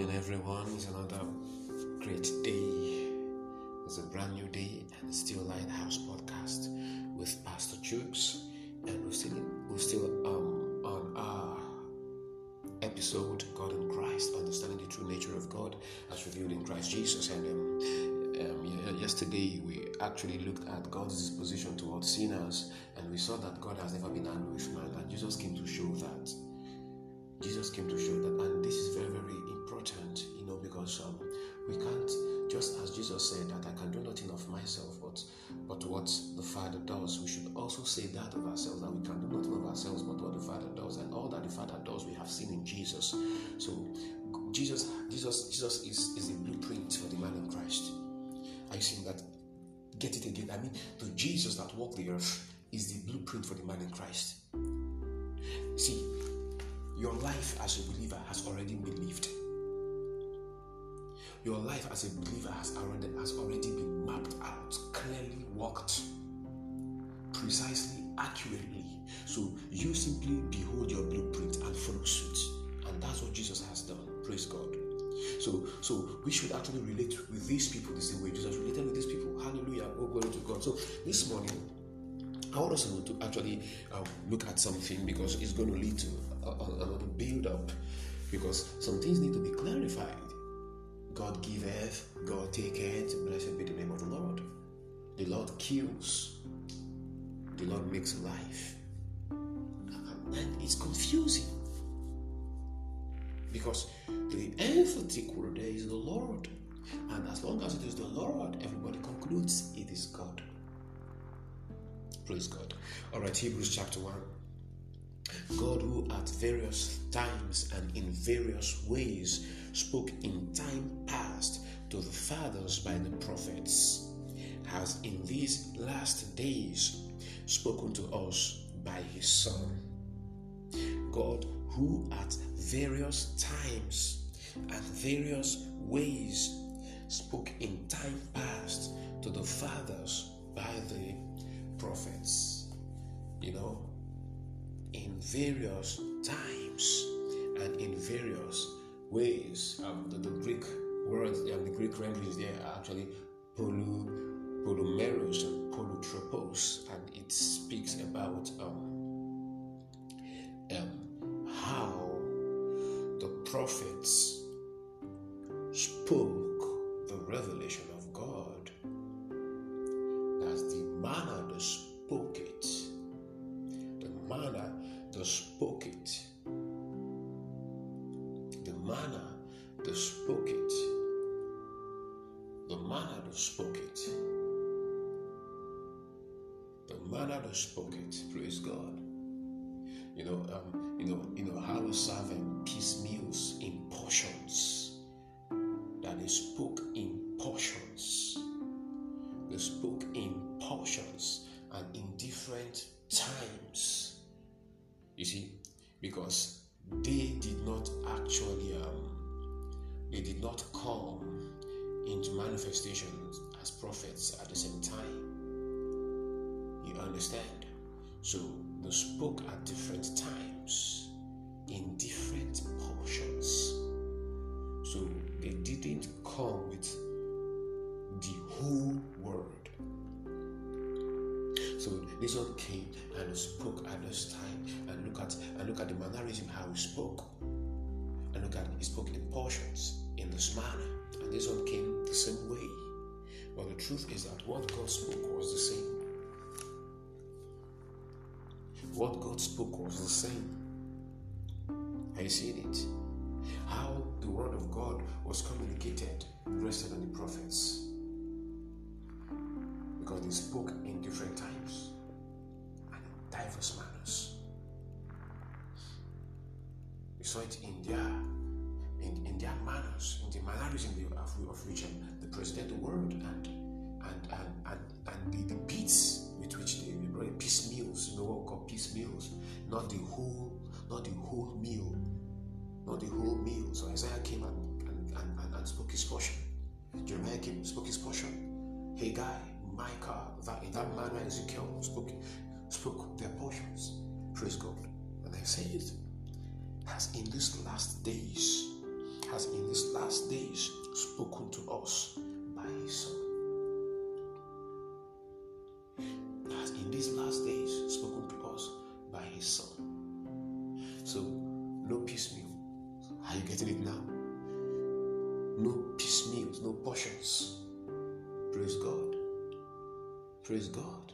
morning, everyone. It's another great day. It's a brand new day, and it's still Lighthouse Podcast with Pastor Jukes, and we're still we're still um on our episode God in Christ, understanding the true nature of God as revealed in Christ Jesus. And um, um, yesterday we actually looked at God's disposition towards sinners, and we saw that God has never been angry with man, and Jesus came to show that. Jesus came to show that, and this is very, very important, you know, because um, we can't just as Jesus said that I can do nothing of myself, but but what the Father does. We should also say that of ourselves that we can do nothing of ourselves, but what the Father does, and all that the Father does, we have seen in Jesus. So Jesus, Jesus, Jesus is is a blueprint for the man in Christ. Are you seeing that? Get it again. I mean, the Jesus that walked the earth is the blueprint for the man in Christ. See, your life as a believer has already been lived. Your life as a believer has already, has already been mapped out, clearly walked, precisely, accurately. So you simply behold your blueprint and follow suit. And that's what Jesus has done. Praise God. So, so we should actually relate with these people the same way Jesus related with these people. Hallelujah. Oh, glory to God. So this morning, I want us to actually um, look at something because it's going to lead to another build up because some things need to be clarified. God giveth, God taketh, blessed be the name of the Lord. The Lord kills, the Lord makes life. And it's confusing because the emphatic word there is the Lord. And as long as it is the Lord, everybody concludes it is God. Praise God. All right, Hebrews chapter 1. God, who at various times and in various ways spoke in time past to the fathers by the prophets, has in these last days spoken to us by his Son. God, who at various times and various ways spoke in time past to the fathers by the prophets. You know, in various times and in various ways. Um, the, the, Greek words, um, the Greek language there are actually polu, polumeros and polutropos, and it speaks about um, um, how the prophets spoke the revelation of God. That's the manner manner they spoke it. The manner they spoke it. The manner they spoke it. Praise God. You know, um, you know, you know how we serve in piecemeals in portions. That they spoke in portions. They spoke in portions and in different times. You see, because they did not actually, um, they did not come into manifestation as prophets at the same time. You understand? So they spoke at different times in different portions. So they didn't come with the whole word. This one came and spoke at this time, and look at and look at the mannerism how he spoke, and look at he spoke in portions in this manner, and this one came the same way. But the truth is that what God spoke was the same. What God spoke was the same. You seeing it? How the word of God was communicated rested on the prophets because they spoke in different times diverse manners. We saw it in their in, in their manners, in the mannerism of, of which um, they presented the world and and and and, and the, the beats with which they, they brought piecemeals, you know what we call piecemeals, not the whole, not the whole meal, not the whole meal. So Isaiah came and, and, and, and spoke his portion. Jeremiah came spoke his portion. Haggai Micah, that in that manner Ezekiel spoke, spoke their portions. Praise God. And I say it, as in these last days has in these last days spoken to us by his Son. Has in these last days spoken to us by his Son. So, no piecemeal. Are you getting it now? No piecemeals, no portions. Praise God. Praise God.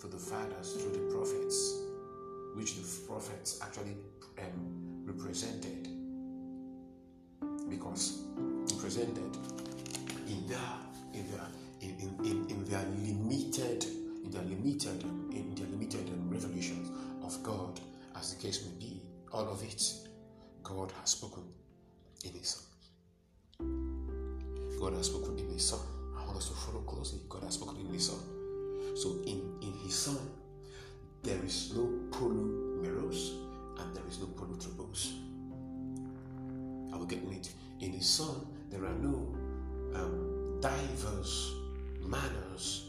To the fathers through the prophets, which the prophets actually um, represented. Because represented in their in their in, in, in, in their limited in their limited in their limited revelations of God, as the case may be, all of it, God has spoken in His Son. God has spoken in His Son. I want us to follow closely. God has spoken in His Son. So in, in His Son, there is no meros and there is no polutropos. I will get it. In His Son, there are no um, diverse manners.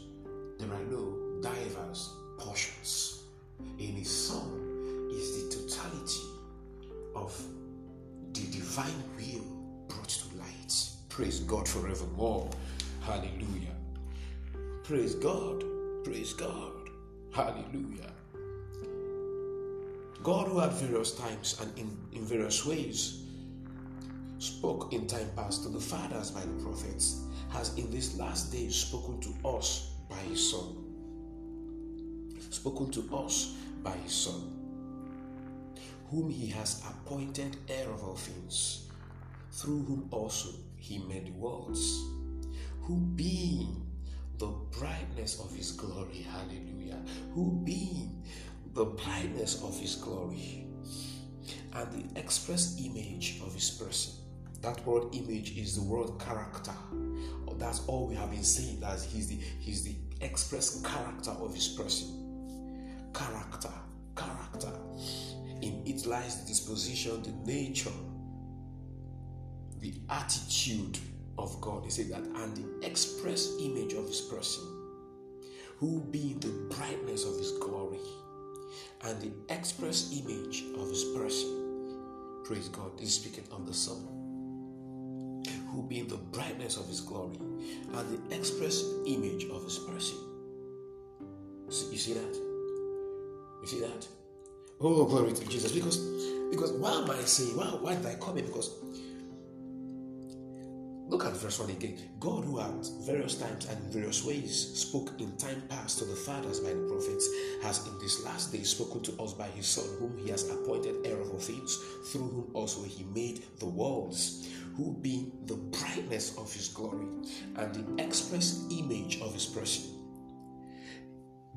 There are no diverse portions. In His Son is the totality of the divine will brought to light. Praise God forevermore. Hallelujah. Praise God. Praise God. Hallelujah. God, who at various times and in, in various ways spoke in time past to the fathers by the prophets, has in these last days spoken to us by his Son. Spoken to us by his Son, whom he has appointed heir of all things, through whom also he made the worlds, who being the brightness of his glory, hallelujah, who being the brightness of his glory and the express image of his person. That word image is the word character. That's all we have been saying. That he's the he's the express character of his person. Character, character. In it lies the disposition, the nature, the attitude of God. He said that, and the express image of his person, who being the brightness of his glory and the express image of his person. Praise God. Is speaking of the Son, who being the brightness of his glory and the express image of his person. You see that? You see that? Oh, glory to Jesus. Because because why am I saying, why, why did I come in? Because Look at verse 1 again. God, who at various times and in various ways spoke in time past to the fathers by the prophets, has in this last day spoken to us by his Son, whom he has appointed heir of all things, through whom also he made the worlds, who being the brightness of his glory and the express image of his person.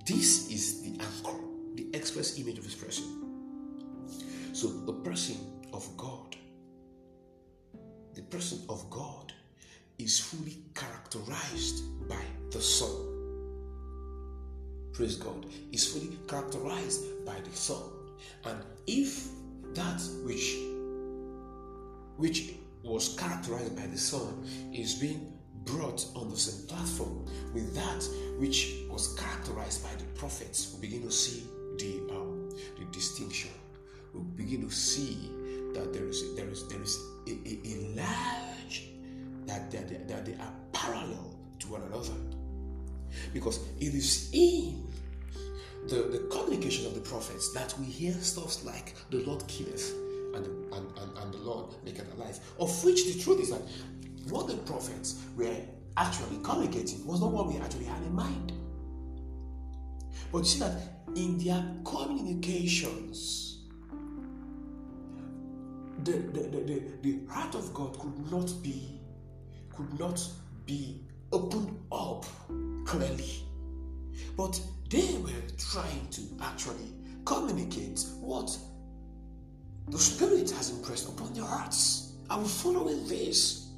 This is the anchor, the express image of his person. So, the person of God, the person of God is fully characterized by the Son. Praise God. Is fully characterized by the Son. And if that which which was characterized by the Son is being brought on the same platform with that which was characterized by the prophets, we begin to see the um, the distinction. We begin to see that there is there is there is a, a, a that, that, that they are parallel to one another. Because it is in the, the communication of the prophets that we hear stuff like the Lord killeth and, and, and, and the Lord maketh alive. Of which the truth is that what the prophets were actually communicating was not what we actually had in mind. But you see that in their communications, the, the, the, the, the heart of God could not be could not be opened up clearly. But they were trying to actually communicate what the Spirit has impressed upon their hearts. I will following this.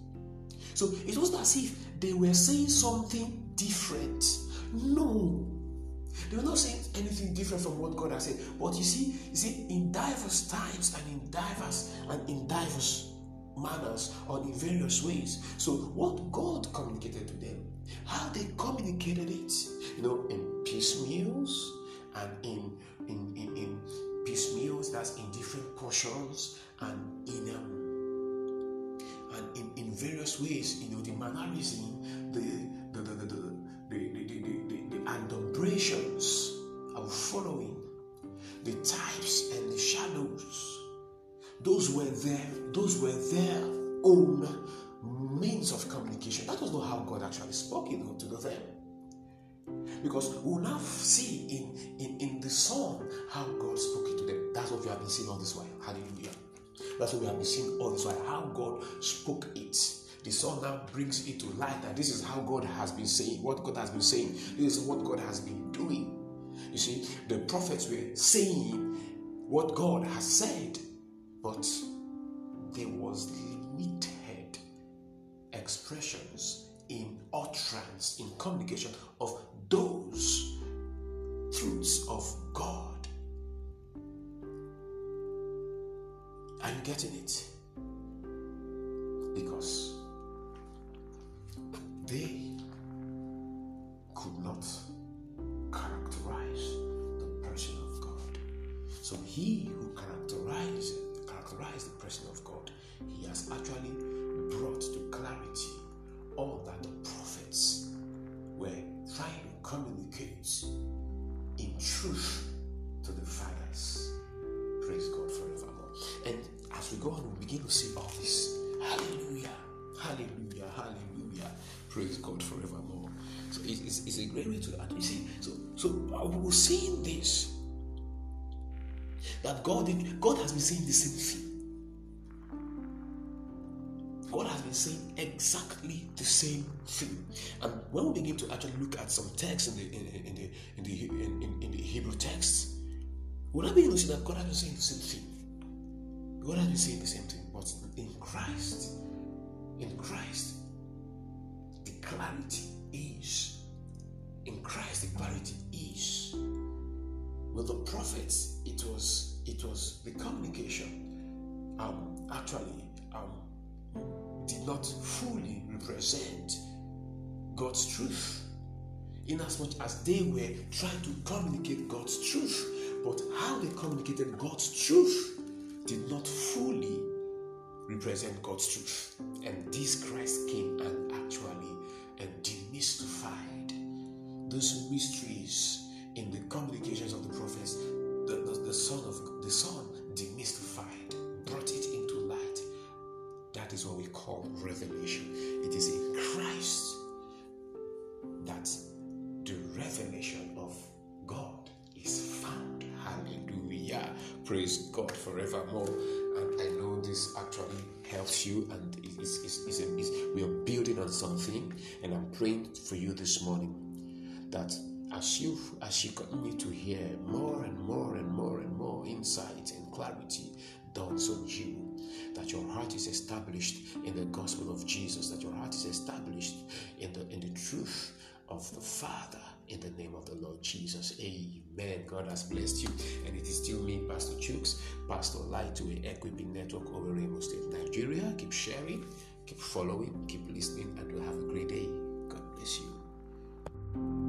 So it wasn't as if they were saying something different. No. They were not saying anything different from what God has said. But you see, you see, in diverse times and in diverse and in diverse manners or in various ways. So, what God communicated to them, how they communicated it, you know, in piecemeals and in in in, in piecemeals that's in different portions and in um, and in, in various ways, you know, the mannerism, the the the the the, the, the, the, the, the adumbrations are following, the shadows those were their those were their own means of communication. That was not how God actually spoke know, to them. Because we will now see in, in, in the song how God spoke it to them. That's what we have been seeing all this while. Hallelujah. That's what we have been seeing all this while. How God spoke it. The song now brings it to light that this is how God has been saying, what God has been saying. This is what God has been doing. You see, the prophets were saying what God has said but there was limited expressions in utterance, in communication of those truths of God. Are you getting it? Because they could not characterize the person of God. So he person of God, he has actually brought to clarity all that the prophets were trying to communicate in truth to the fathers. Praise God forevermore. And as we go on, we begin to see all this. Hallelujah. Hallelujah. Hallelujah. Praise God forevermore. So it's, it's a great way to add. You see, so so we will seeing this that God did, God has been saying the same thing. Saying exactly the same thing. And when we begin to actually look at some texts in the in, in the in the in, in, in the Hebrew texts, we'll not be able to see that God has been saying the same thing. God has been saying the same thing, but in Christ, in Christ, the clarity is in Christ the clarity is with the prophets it was it was the communication um actually um did not fully represent God's truth inasmuch as much as they were trying to communicate God's truth but how they communicated God's truth did not fully represent God's truth. And this Christ came and actually and demystified those mysteries in the communications of the prophets, the, the, the Son of the Son demystified, That is what we call revelation. It is in Christ that the revelation of God is found. Hallelujah. Praise God forevermore. And I know this actually helps you and it's, it's, it's, it's, we are building on something. And I'm praying for you this morning that as you as you continue to hear more and more and more and more insight and clarity dawns on you that your heart is established in the gospel of Jesus that your heart is established in the in the truth of the Father in the name of the Lord Jesus. Amen. God has blessed you. And it is still me, Pastor Chooks, Pastor Light to Equipping Network over Remo State, Nigeria. Keep sharing, keep following, keep listening, and we'll have a great day. God bless you.